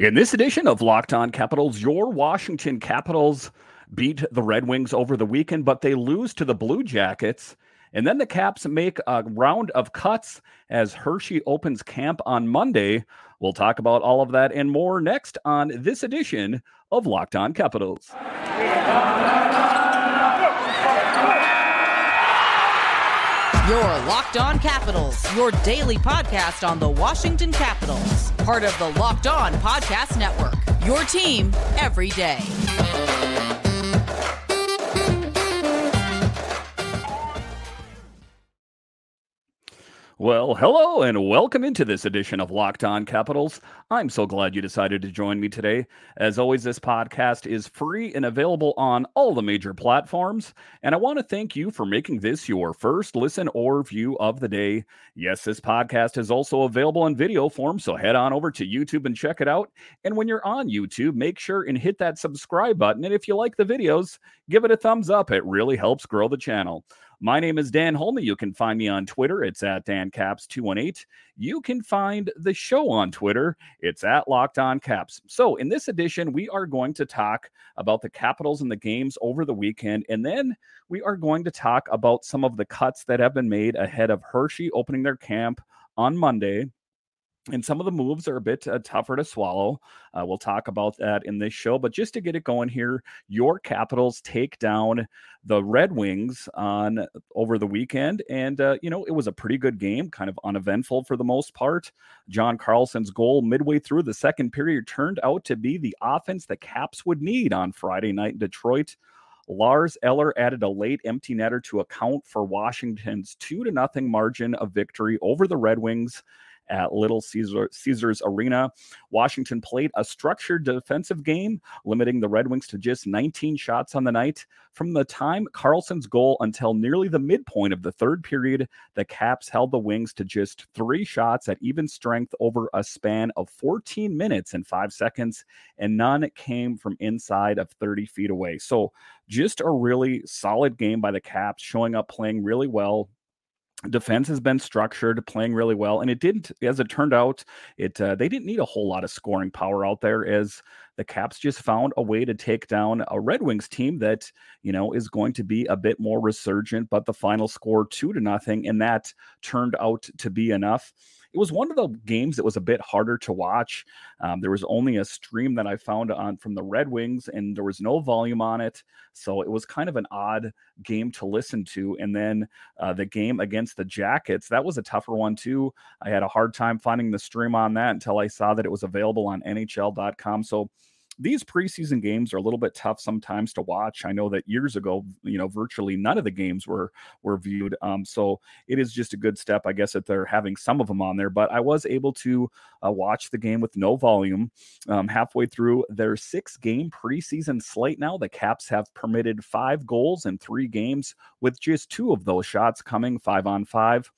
In this edition of Locked On Capitals, your Washington Capitals beat the Red Wings over the weekend, but they lose to the Blue Jackets. And then the Caps make a round of cuts as Hershey opens camp on Monday. We'll talk about all of that and more next on this edition of Locked On Capitals. Your Locked On Capitals, your daily podcast on the Washington Capitals, part of the Locked On Podcast Network. Your team every day. Well, hello and welcome into this edition of Locked On Capitals. I'm so glad you decided to join me today. As always, this podcast is free and available on all the major platforms. And I want to thank you for making this your first listen or view of the day. Yes, this podcast is also available in video form, so head on over to YouTube and check it out. And when you're on YouTube, make sure and hit that subscribe button. And if you like the videos, give it a thumbs up. It really helps grow the channel. My name is Dan Holme. You can find me on Twitter. It's at DanCaps218. You can find the show on Twitter. It's at Locked On Caps. So, in this edition, we are going to talk about the Capitals and the games over the weekend. And then we are going to talk about some of the cuts that have been made ahead of Hershey opening their camp on Monday and some of the moves are a bit uh, tougher to swallow. Uh, we'll talk about that in this show. But just to get it going here, your Capitals take down the Red Wings on over the weekend, and uh, you know it was a pretty good game, kind of uneventful for the most part. John Carlson's goal midway through the second period turned out to be the offense the Caps would need on Friday night in Detroit. Lars Eller added a late empty netter to account for Washington's two to nothing margin of victory over the Red Wings at Little Caesar, Caesars Arena. Washington played a structured defensive game, limiting the Red Wings to just 19 shots on the night. From the time Carlson's goal until nearly the midpoint of the third period, the Caps held the Wings to just three shots at even strength over a span of 14 minutes and five seconds, and none came from inside of 30 feet away. So, just a really solid game by the Caps, showing up playing really well, defense has been structured playing really well and it didn't as it turned out it uh, they didn't need a whole lot of scoring power out there as the caps just found a way to take down a red wings team that you know is going to be a bit more resurgent but the final score two to nothing and that turned out to be enough it was one of the games that was a bit harder to watch. Um, there was only a stream that I found on from the Red Wings, and there was no volume on it, so it was kind of an odd game to listen to. And then uh, the game against the Jackets, that was a tougher one too. I had a hard time finding the stream on that until I saw that it was available on NHL.com. So these preseason games are a little bit tough sometimes to watch. I know that years ago, you know, virtually none of the games were were viewed. Um, so it is just a good step, I guess, that they're having some of them on there. But I was able to uh, watch the game with no volume. Um, halfway through their six game preseason slate now, the Caps have permitted five goals in three games, with just two of those shots coming five on five.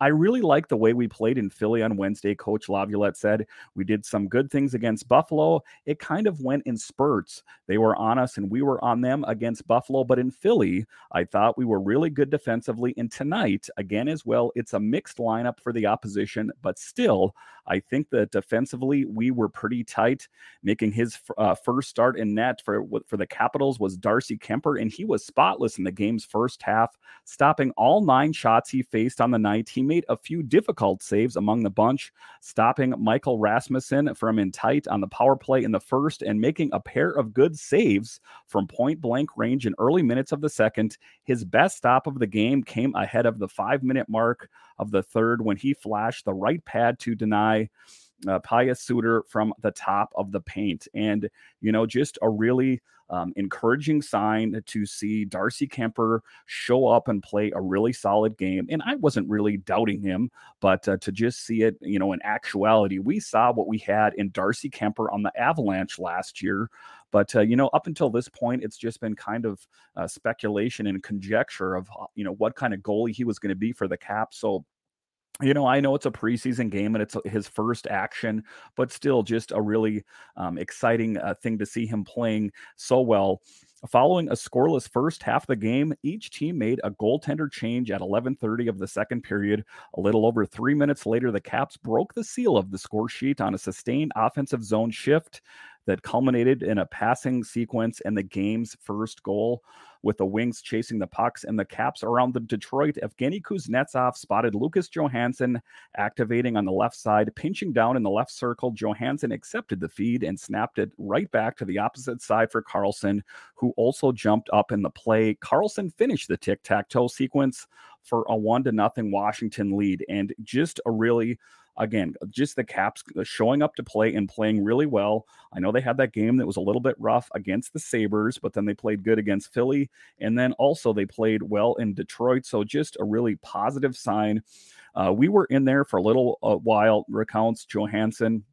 I really like the way we played in Philly on Wednesday. Coach Laviolette said we did some good things against Buffalo. It kind of went in spurts. They were on us and we were on them against Buffalo. But in Philly, I thought we were really good defensively. And tonight, again, as well, it's a mixed lineup for the opposition. But still, I think that defensively, we were pretty tight. Making his uh, first start in net for, for the Capitals was Darcy Kuemper, and he was spotless in the game's first half, stopping all nine shots he faced on the night. He made a few difficult saves among the bunch, stopping Michael Rasmussen from in tight on the power play in the first and making a pair of good saves from point blank range in early minutes of the second. His best stop of the game came ahead of the five minute mark of the third when he flashed the right pad to deny uh, Pius Suter from the top of the paint. And, you know, just a really um, encouraging sign to see Darcy Kuemper show up and play a really solid game. And I wasn't really doubting him, but uh, to just see it, you know, in actuality, we saw what we had in Darcy Kuemper on the Avalanche last year. But uh, you know, up until this point, it's just been kind of uh, speculation and conjecture of uh, you know what kind of goalie he was going to be for the Cap. So you know, I know it's a preseason game and it's his first action, but still just a really um, exciting uh, thing to see him playing so well. Following a scoreless first half of the game, each team made a goaltender change at 11:30 of the second period. A little over 3 minutes later, the Caps broke the seal of the score sheet on a sustained offensive zone shift that culminated in a passing sequence and the game's first goal with the Wings chasing the pucks and the Caps around the Detroit. Evgeny Kuznetsov spotted Lucas Johansson activating on the left side, pinching down in the left circle. Johansson accepted the feed and snapped it right back to the opposite side for Carlson, who also jumped up in the play. Carlson finished the tic tac toe sequence for a one to nothing Washington lead, and just a really again, just the Caps showing up to play and playing really well. I know they had that game that was a little bit rough against the Sabres, but then they played good against Philly. And then also they played well in Detroit. So just a really positive sign. Uh, we were in there for a little uh, while, recounts Johansson.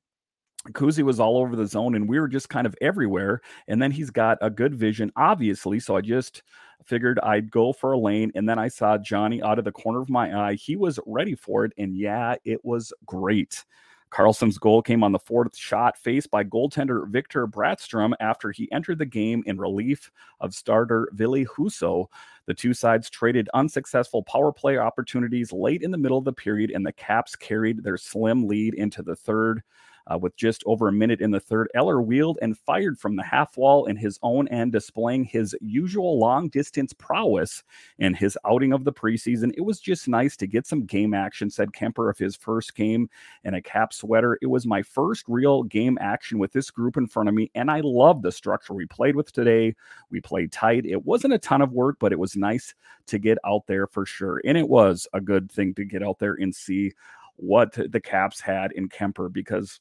Kuzi was all over the zone and we were just kind of everywhere. And then he's got a good vision, obviously. So I just figured I'd go for a lane. And then I saw Johnny out of the corner of my eye. He was ready for it. And yeah, it was great. Carlson's goal came on the fourth shot faced by goaltender Victor Brattstrom after he entered the game in relief of starter Ville Husso. The two sides traded unsuccessful power play opportunities late in the middle of the period, and the Caps carried their slim lead into the third. Uh, with just over a minute in the third, Eller wheeled and fired from the half wall in his own end, displaying his usual long distance prowess in his outing of the preseason. It was just nice to get some game action, said Kuemper of his first game in a cap sweater. It was my first real game action with this group in front of me, and I love the structure we played with today. We played tight. It wasn't a ton of work, but it was nice to get out there for sure. And it was a good thing to get out there and see what the Caps had in Kuemper because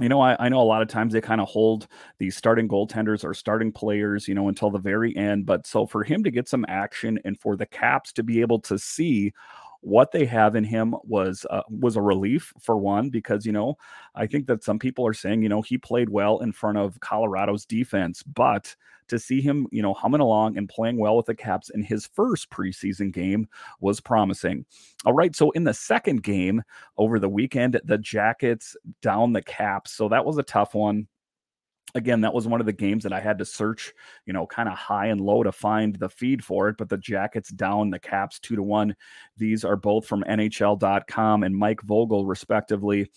you know, I, I, know a lot of times they kind of hold these starting goaltenders or starting players, you know, until the very end. But so for him to get some action and for the Caps to be able to see what they have in him was uh, was a relief for one because you know I think that some people are saying you know he played well in front of Colorado's defense, but to see him you know humming along and playing well with the Caps in his first preseason game was promising. All right, so in the second game over the weekend, the Jackets down the Caps, so that was a tough one again, that was one of the games that I had to search, you know, kind of high and low to find the feed for it. But the Jackets down, the Caps two to one. These are both from NHL.com and Mike Vogel, respectively.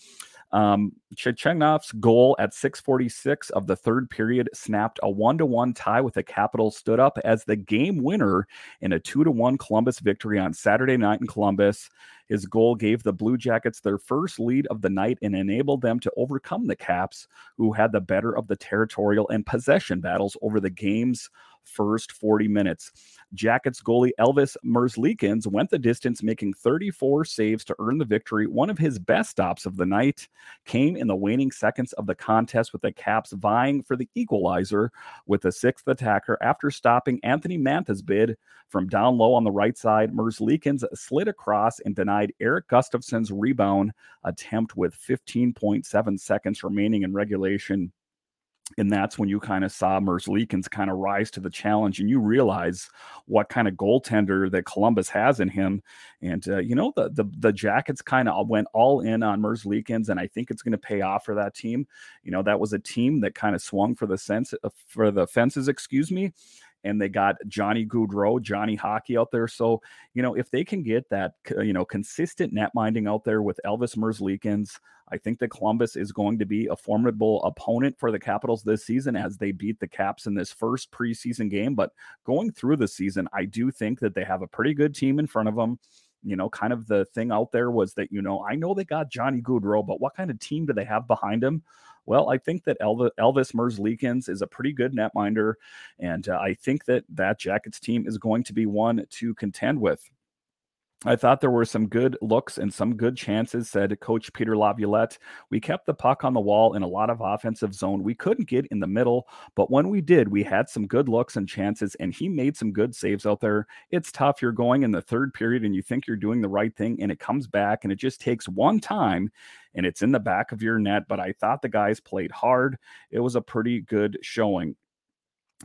Um, Chinakhov's goal at 646 of the third period snapped a one to one tie with the Capitals, stood up as the game winner in a two to one Columbus victory on Saturday night in Columbus. His goal gave the Blue Jackets their first lead of the night and enabled them to overcome the Caps, who had the better of the territorial and possession battles over the game's first 40 minutes. Jackets goalie Elvis Merzlikins went the distance, making 34 saves to earn the victory. One of his best stops of the night came in the waning seconds of the contest, with the Caps vying for the equalizer with the sixth attacker. After stopping Anthony Mantha's bid from down low on the right side, Merzlikins slid across and denied Erik Gustafsson's rebound attempt with 15.7 seconds remaining in regulation and that's when you kind of saw Merzlikins kind of rise to the challenge, and you realize what kind of goaltender that Columbus has in him. And uh, you know the the, the Jackets kind of went all in on Merzlikins, and I think it's going to pay off for that team. You know that was a team that kind of swung for the sense uh, for the fences, excuse me, and they got Johnny Gaudreau, Johnny Hockey out there. So, you know, if they can get that, you know, consistent net minding out there with Elvis Merzlikins, I think that Columbus is going to be a formidable opponent for the Capitals this season as they beat the Caps in this first preseason game. But going through the season, I do think that they have a pretty good team in front of them you know, kind of the thing out there was that, you know, I know they got Johnny Gaudreau, but what kind of team do they have behind him? Well, I think that Elvis, Elvis is a pretty good netminder, and uh, I think that that Jackets team is going to be one to contend with. I thought there were some good looks and some good chances, said Coach Peter Laviolette. We kept the puck on the wall in a lot of offensive zone. We couldn't get in the middle, but when we did, we had some good looks and chances, and he made some good saves out there. It's tough. You're going in the third period and you think you're doing the right thing, and it comes back, and it just takes one time and it's in the back of your net. But I thought the guys played hard. It was a pretty good showing.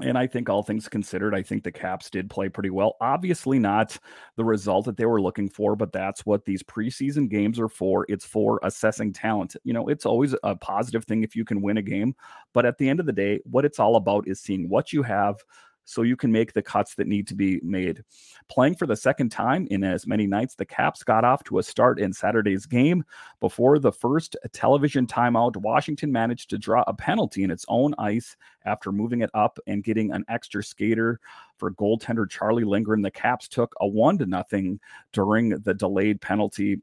And I think all things considered, I think the Caps did play pretty well. Obviously, not the result that they were looking for, but that's what these preseason games are for. It's for assessing talent. You know, it's always a positive thing if you can win a game. But at the end of the day, what it's all about is seeing what you have so you can make the cuts that need to be made. Playing for the second time in as many nights, the Caps got off to a start in Saturday's game. Before the first television timeout, Washington managed to draw a penalty in its own ice after moving it up and getting an extra skater for goaltender Charlie Lindgren. The Caps took a one to nothing during the delayed penalty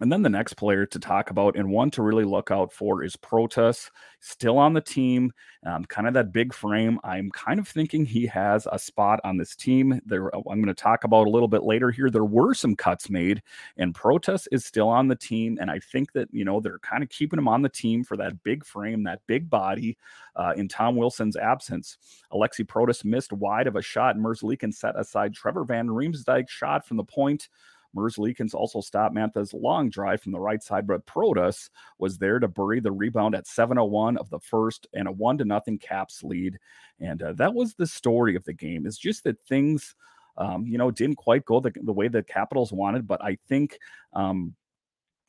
and then the next player to talk about and one to really look out for is Protas, still on the team, um, kind of that big frame. I'm kind of thinking he has a spot on this team. There, uh, I'm going to talk about a little bit later here. There were some cuts made, and Protas is still on the team. And I think that, you know, they're kind of keeping him on the team for that big frame, that big body uh, in Tom Wilson's absence. Alexi Protas missed wide of a shot. Merzlikins set aside Trevor Van Riemsdyk shot from the point. Merzlikins also stopped Mantha's long drive from the right side, but Protas was there to bury the rebound at 7:01 of the first and a one to nothing Caps lead. And uh, that was the story of the game. It's just that things, um, you know, didn't quite go the, the way the Capitals wanted, but I think. Um,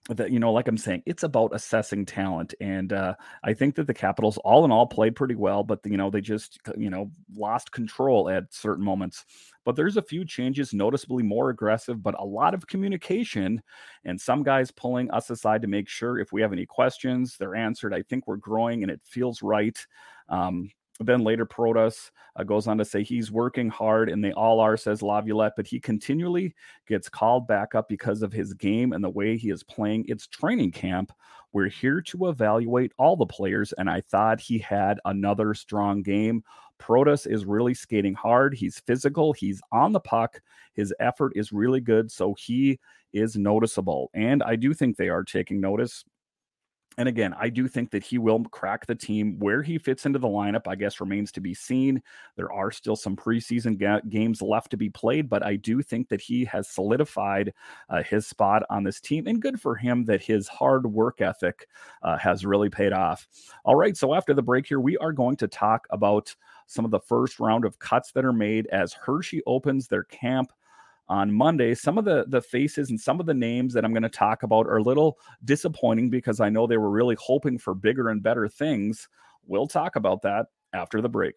that you know like i'm saying it's about assessing talent and uh, i think that the capitals all in all played pretty well but you know they just you know lost control at certain moments. But there's a few changes noticeably more aggressive but a lot of communication and some guys pulling us aside to make sure if we have any questions they're answered i think we're growing and it feels right. Um, then later, Protas uh, goes on to say he's working hard, and they all are, says Laviolette, but he continually gets called back up because of his game and the way he is playing. It's training camp. We're here to evaluate all the players, and I thought he had another strong game. Protas is really skating hard. He's physical. He's on the puck. His effort is really good. So he is noticeable. And I do think they are taking notice and again, I do think that he will crack the team. Where he fits into the lineup, I guess, remains to be seen. There are still some preseason ga- games left to be played, but I do think that he has solidified uh, his spot on this team. And good for him that his hard work ethic uh, has really paid off. All right. So after the break here, we are going to talk about some of the first round of cuts that are made as Hershey opens their camp on Monday. Some of the the faces and some of the names that I'm going to talk about are a little disappointing because I know they were really hoping for bigger and better things. We'll talk about that after the break.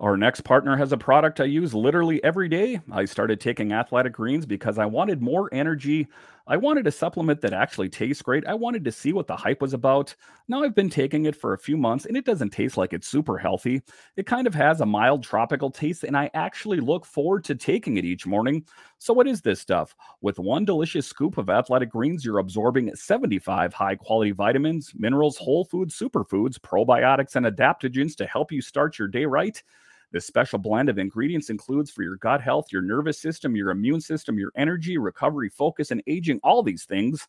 Our next partner has a product I use literally every day. I started taking athletic greens because I wanted more energy. I wanted a supplement that actually tastes great. I wanted to see what the hype was about. Now I've been taking it for a few months and it doesn't taste like it's super healthy. It kind of has a mild tropical taste, and I actually look forward to taking it each morning. So, what is this stuff? With one delicious scoop of athletic greens, you're absorbing 75 high quality vitamins, minerals, whole food superfoods, probiotics, and adaptogens to help you start your day right. This special blend of ingredients includes for your gut health, your nervous system, your immune system, your energy, recovery, focus, and aging, all these things.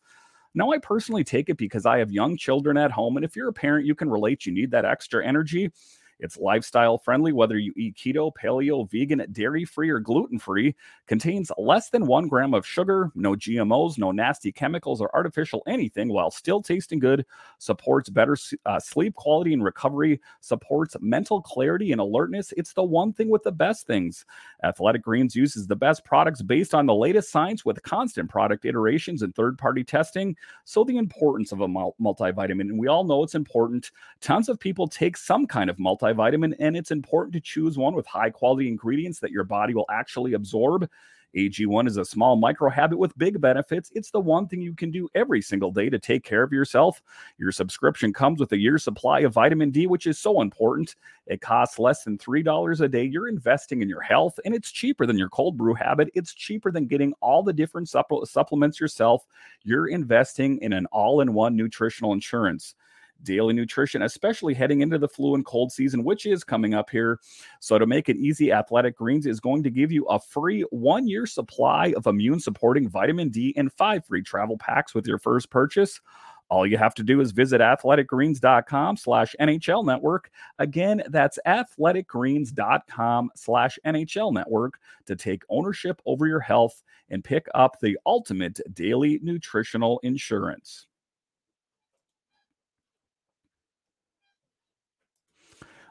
Now, I personally take it because I have young children at home. And if you're a parent, you can relate. You need that extra energy. It's lifestyle friendly, whether you eat keto, paleo, vegan, dairy free, or gluten free. Contains less than one gram of sugar, no GMOs, no nasty chemicals or artificial anything, while still tasting good. Supports better uh, sleep quality and recovery. Supports mental clarity and alertness. It's the one thing with the best things. Athletic Greens uses the best products based on the latest science with constant product iterations and third party testing. So, the importance of a multivitamin, and we all know it's important. Tons of people take some kind of multivitamin multivitamin, and it's important to choose one with high quality ingredients that your body will actually absorb. AG1 is a small micro habit with big benefits. It's the one thing you can do every single day to take care of yourself. Your subscription comes with a year's supply of vitamin D, which is so important. It costs less than $3 a day. You're investing in your health, and it's cheaper than your cold brew habit. It's cheaper than getting all the different supplements yourself. You're investing in an all in one nutritional insurance daily nutrition, especially heading into the flu and cold season, which is coming up here. So, to make it easy, Athletic Greens is going to give you a free one year supply of immune supporting vitamin D and five free travel packs with your first purchase. All you have to do is visit athleticgreens.com slash NHL network. Again, that's athleticgreens.com slash NHL network to take ownership over your health and pick up the ultimate daily nutritional insurance.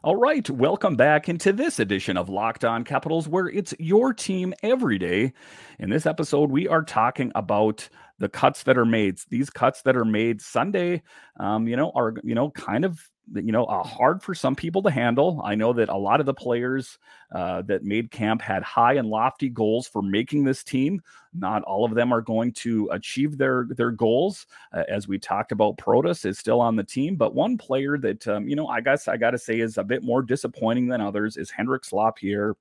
All right, welcome back into this edition of Locked On Capitals, where it's your team every day. In this episode, we are talking about the cuts that are made. These cuts that are made Sunday, um, you know, are you know kind of you know uh, hard for some people to handle. I know that a lot of the players uh, that made camp had high and lofty goals for making this team. Not all of them are going to achieve their their goals. Uh, as we talked about, Protas is still on the team, but one player that um, you know I guess I got to say is a bit more disappointing than others is Hendrix Lapierre.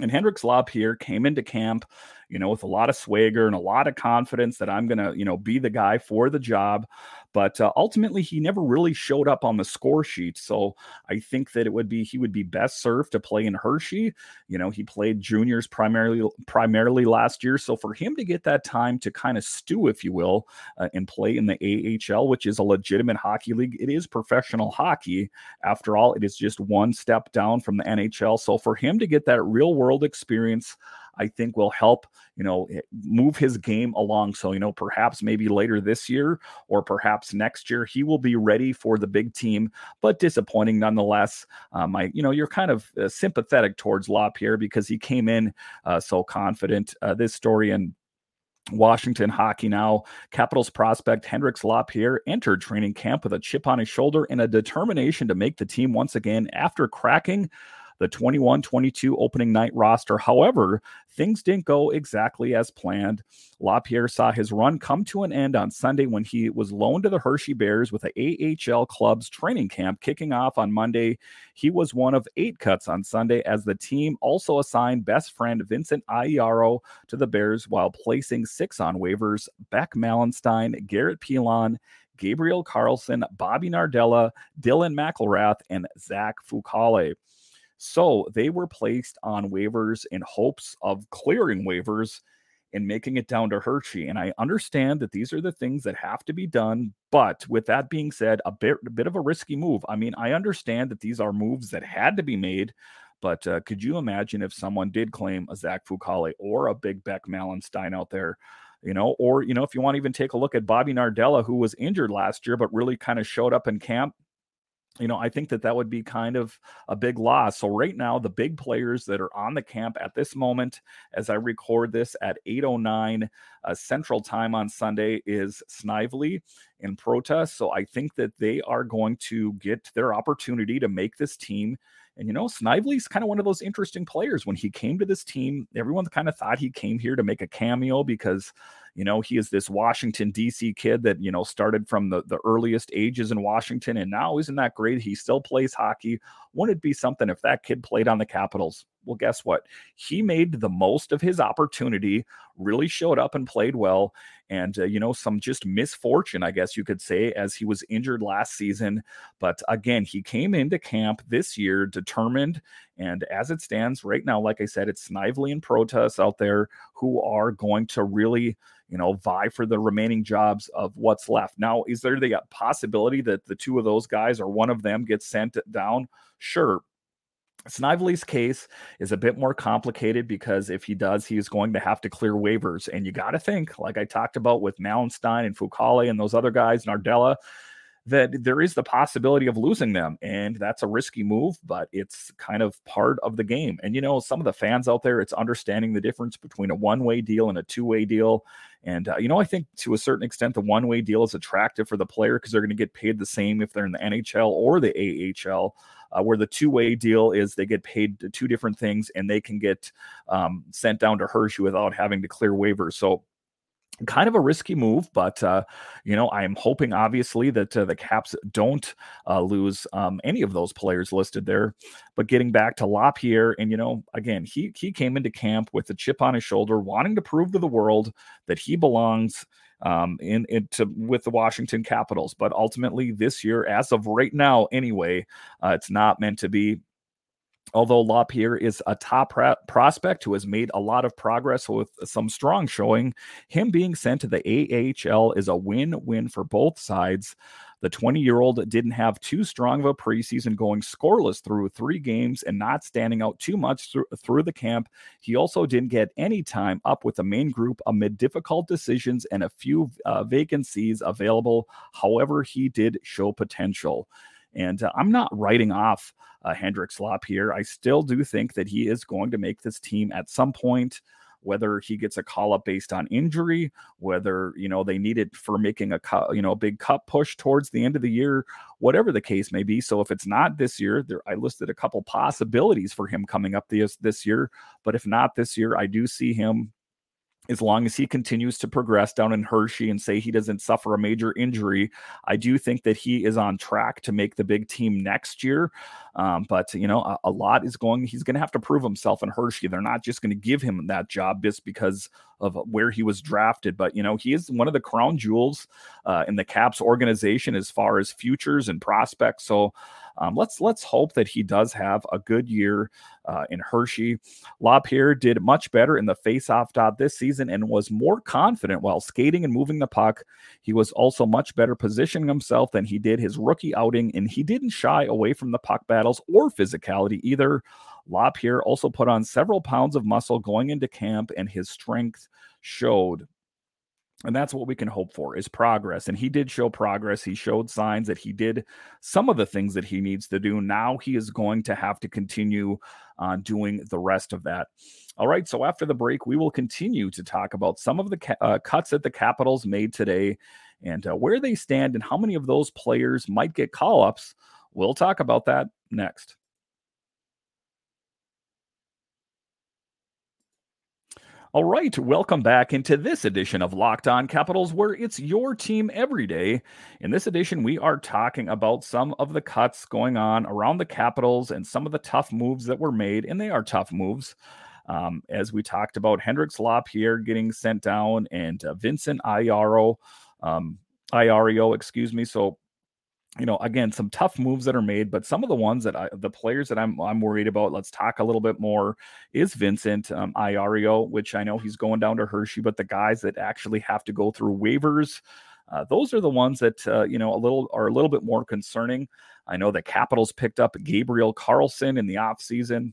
And Hendrix Lapierre came into camp, you know, with a lot of swagger and a lot of confidence that I'm going to, you know, be the guy for the job. But uh, ultimately, he never really showed up on the score sheet. So I think that it would be he would be best served to play in Hershey. You know, he played juniors primarily primarily last year. So for him to get that time to kind of stew, if you will, uh, and play in the AHL, which is a legitimate hockey league, it is professional hockey. After all, it is just one step down from the NHL. So for him to get that real world experience, I think will help, you know, eh, move his game along. So, you know, perhaps maybe later this year or perhaps next year, he will be ready for the big team, but disappointing nonetheless. Um, I, you know, you're kind of uh, sympathetic towards Lapierre because he came in uh, so confident. Uh, this story and Washington hockey now. Capitals prospect Hendrix Lapierre entered training camp with a chip on his shoulder and a determination to make the team once again after cracking the 21 22 opening night roster. However, things didn't go exactly as planned. LaPierre saw his run come to an end on Sunday when he was loaned to the Hershey Bears with the AHL club's training camp kicking off on Monday. He was one of eight cuts on Sunday as the team also assigned best friend Vincent Iaro to the Bears while placing six on waivers Beck Malenstyn, Garrett Pilon, Gabriel Carlsson, Bobby Nardella, Dylan McIlrath, and Zach Fucale. So they were placed on waivers in hopes of clearing waivers and making it down to Hershey. And I understand that these are the things that have to be done. But with that being said, a bit, a bit of a risky move. I mean, I understand that these are moves that had to be made. But uh, could you imagine if someone did claim a Zach Fucale or a Big Beck Malenstyn out there? You know, or, you know, if you want to even take a look at Bobby Nardella, who was injured last year, but really kind of showed up in camp, you know, I think that that would be kind of a big loss. So right now, the big players that are on the camp at this moment, as I record this at 8:09 uh, Central Time on Sunday, is Snively and Protas. So I think that they are going to get their opportunity to make this team. And you know, Snively's kind of one of those interesting players. When he came to this team, everyone kind of thought he came here to make a cameo because you know, he is this Washington, D.C. kid that, you know, started from the, the earliest ages in Washington and now isn't that great. He still plays hockey. Wouldn't it be something if that kid played on the Capitals? Well, guess what? He made the most of his opportunity, really showed up and played well. And, uh, you know, some just misfortune, I guess you could say, as he was injured last season. But again, he came into camp this year determined. And as it stands right now, like I said, it's Snively and Protas out there who are going to really you know, vie for the remaining jobs of what's left. Now, is there the possibility that the two of those guys or one of them gets sent down? Sure. Snively's case is a bit more complicated because if he does, he's going to have to clear waivers. And you got to think, like I talked about with Malenstyn and Fucale and those other guys, Nardella, that there is the possibility of losing them. And that's a risky move, but it's kind of part of the game. And, you know, some of the fans out there, it's understanding the difference between a one way deal and a two way deal. And, uh, you know, I think to a certain extent, the one way deal is attractive for the player because they're going to get paid the same if they're in the NHL or the AHL. Uh, where the two way deal is they get paid two different things and they can get um, sent down to Hershey without having to clear waivers. So, kind of a risky move, but uh, you know I am hoping obviously that uh, the Caps don't uh, lose um, any of those players listed there. But getting back to Lapierre, and you know again he he came into camp with a chip on his shoulder, wanting to prove to the world that he belongs um, in into with the Washington Capitals. But ultimately, this year, as of right now, anyway, uh, it's not meant to be. Although Lapierre is a top prospect who has made a lot of progress with some strong showing, him being sent to the AHL is a win win for both sides. The 20 year old didn't have too strong of a preseason, going scoreless through three games and not standing out too much through, through the camp. He also didn't get any time up with the main group amid difficult decisions and a few uh, vacancies available. However, he did show potential. And uh, I'm not writing off uh, Hendrix Lapierre. I still do think that he is going to make this team at some point whether he gets a call up based on injury, whether you know they need it for making a cut, you know, a big cup push towards the end of the year, whatever the case may be. So if it's not this year, there I listed a couple possibilities for him coming up this this year, but if not this year, I do see him as long as he continues to progress down in Hershey and say he doesn't suffer a major injury, I do think that he is on track to make the big team next year. Um, but you know, a, a, lot is going. He's going to have to prove himself in Hershey. They're not just going to give him that job just because of where he was drafted. But you know, he is one of the crown jewels uh, in the Caps organization as far as futures and prospects. So um, let's let's hope that he does have a good year uh, in Hershey. Lapierre did much better in the face-off dot this season and was more confident while skating and moving the puck. He was also much better positioning himself than he did his rookie outing, and he didn't shy away from the puck battles or physicality either. Lapierre also put on several pounds of muscle going into camp, and his strength showed and that's what we can hope for is progress. And he did show progress. He showed signs that he did some of the things that he needs to do. Now he is going to have to continue uh, doing the rest of that. All right so after the break we will continue to talk about some of the ca- uh, cuts that the capitals made today and uh, where they stand and how many of those players might get call-ups. We'll talk about that next All right, welcome back into this edition of Locked On Capitals, where it's your team every day. In this edition, we are talking about some of the cuts going on around the Capitals and some of the tough moves that were made, and they are tough moves. Um, as we talked about, Hendrix Lapierre getting sent down and uh, Vincent Iaro, um, Iorio, excuse me. So you know, again, some tough moves that are made, but some of the ones that I, the players that I'm, I'm worried about, let's talk a little bit more, is Vincent um, Iorio, which I know he's going down to Hershey, but the guys that actually have to go through waivers, uh, those are the ones that, uh, you know, a little are a little bit more concerning. I know the Capitals picked up Gabriel Carlsson in the offseason,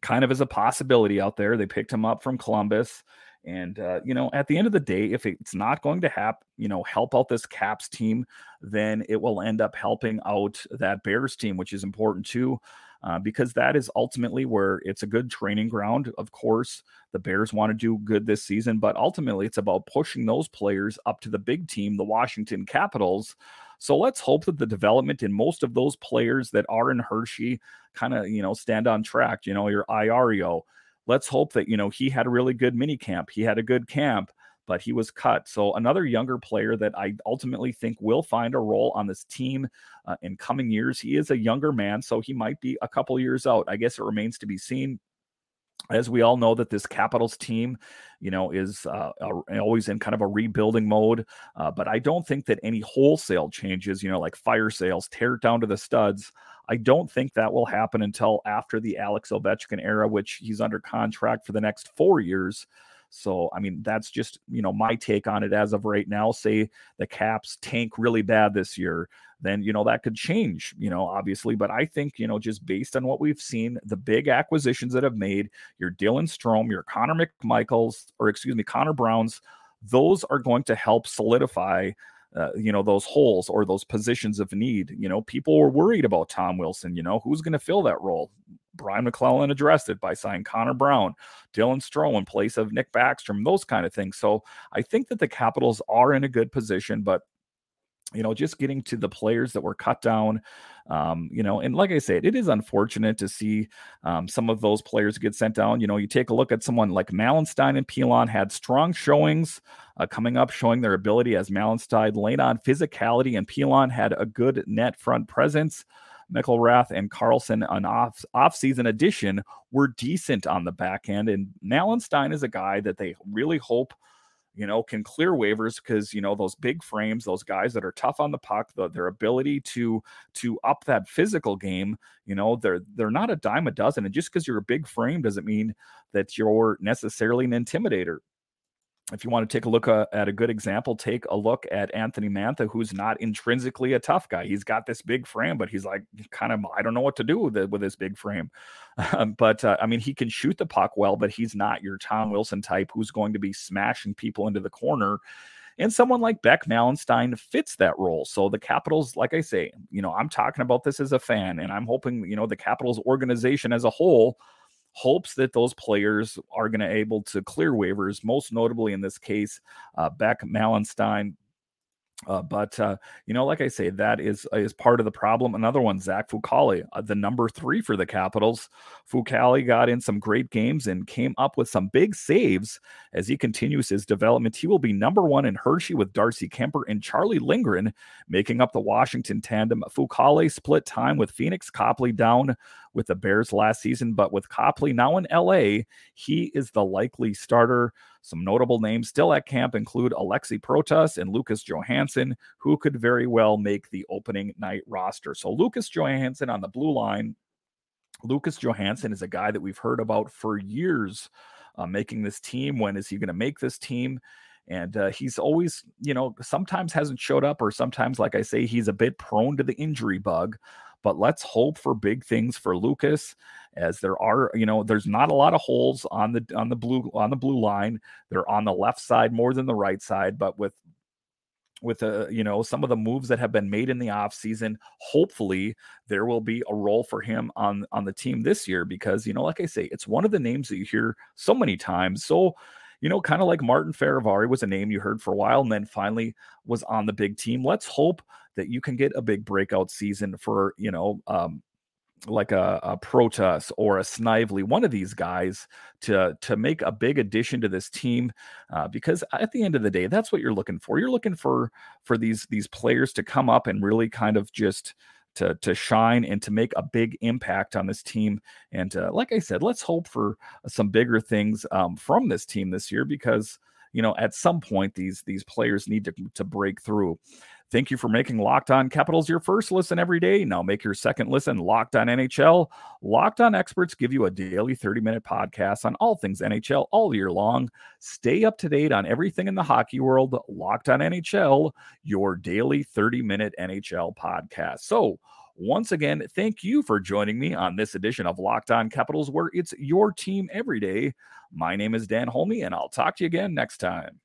kind of as a possibility out there. They picked him up from Columbus. And uh, you know, at the end of the day, if it's not going to happen, you know, help out this Caps team, then it will end up helping out that Bears team, which is important too, uh, because that is ultimately where it's a good training ground. Of course, the Bears want to do good this season, but ultimately it's about pushing those players up to the big team, the Washington Capitals. So let's hope that the development in most of those players that are in Hershey kind of, you know, stand on track. You know, your Iorio, let's hope that you know he had a really good mini camp he had a good camp but he was cut. So another younger player that i ultimately think will find a role on this team uh, in coming years he is a younger man so he might be a couple years out. I guess it remains to be seen. As we all know that this capitals team you know is uh, always in kind of a rebuilding mode uh, but i don't think that any wholesale changes you know like fire sales tear it down to the studs I don't think that will happen until after the Alex Ovechkin era, which he's under contract for the next four years. So, I mean, that's just, you know, my take on it as of right now. Say the Caps tank really bad this year, then, you know, that could change, you know, obviously. But I think, you know, just based on what we've seen, the big acquisitions that have made your Dylan Strome, your Connor McMichaels, or excuse me, Connor Browns, those are going to help solidify uh, you know those holes or those positions of need. You know, people were worried about Tom Wilson. You know, who's going to fill that role? Brian MacLellan addressed it by signing Connor Brown, Dylan Strome in place of Nick Backstrom, those kind of things. So I think that the Capitals are in a good position, but you know, just getting to the players that were cut down, um, you know, and like I said, it is unfortunate to see um, some of those players get sent down. You know, you take a look at someone like Malenstyn and Pilon had strong showings uh, coming up, showing their ability as Malenstyn laid on physicality, and Pilon had a good net front presence. McIlrath and Carlson, an off off-season addition, were decent on the back end, and Malenstyn is a guy that they really hope you know, can clear waivers because you know those big frames, those guys that are tough on the puck, the, their ability to to up that physical game, you know, they're they're not a dime a dozen. And just because you're a big frame doesn't mean that you're necessarily an intimidator if you want to take a look uh, at a good example, take a look at Anthony Mantha, who's not intrinsically a tough guy. He's got this big frame, but he's like kind of I don't know what to do with it with this big frame. Um, but uh, I mean, he can shoot the puck well, but he's not your Tom Wilson type who's going to be smashing people into the corner. And someone like Beck Malenstyn fits that role. So the Capitals, like I say, you know, I'm talking about this as a fan, and I'm hoping, you know, the Capitals organization as a whole hopes that those players are going to able to clear waivers, most notably in this case, uh, Beck Malenstyn. uh, but uh, you know, like I say, that is is part of the problem. Another one, Zach Fucale, uh, the number three for the Capitals. Fucale got in some great games and came up with some big saves as he continues his development. He will be number one in Hershey with Darcy Kuemper and Charlie Lindgren making up the Washington tandem. Fucale split time with Pheonix Copley down with the Bears last season, but with Copley now in LA, he is the likely starter. Some notable names still at camp include Alexi Protas and Lucas Johansson, who could very well make the opening night roster. So, Lucas Johansson on the blue line. Lucas Johansson is a guy that we've heard about for years uh, making this team. When is he going to make this team? And uh, he's always, you know, sometimes hasn't showed up, or sometimes, like I say, he's a bit prone to the injury bug. But let's hope for big things for Lucas, as there are, you know, there's not a lot of holes on the on the blue on the blue line. They're on the left side more than the right side, but with with uh, you know some of the moves that have been made in the offseason hopefully there will be a role for him on on the team this year because you know like i say it's one of the names that you hear so many times so you know kind of like martin Fehervary was a name you heard for a while and then finally was on the big team let's hope that you can get a big breakout season for you know um, like a, a Protas or a Snively, one of these guys to to make a big addition to this team, uh, because at the end of the day, that's what you're looking for. You're looking for for these these players to come up and really kind of just to to shine and to make a big impact on this team. And uh, like I said, let's hope for some bigger things um, from this team this year because you know at some point these these players need to to break through. Thank you for making Locked On Capitals your first listen every day. Now make your second listen Locked On NHL. Locked On experts give you a daily 30 minute podcast on all things NHL all year long. Stay up to date on everything in the hockey world. Locked On NHL, your daily 30 minute NHL podcast. So, once again, thank you for joining me on this edition of Locked On Capitals, where it's your team every day. My name is Dan Holme, and I'll talk to you again next time.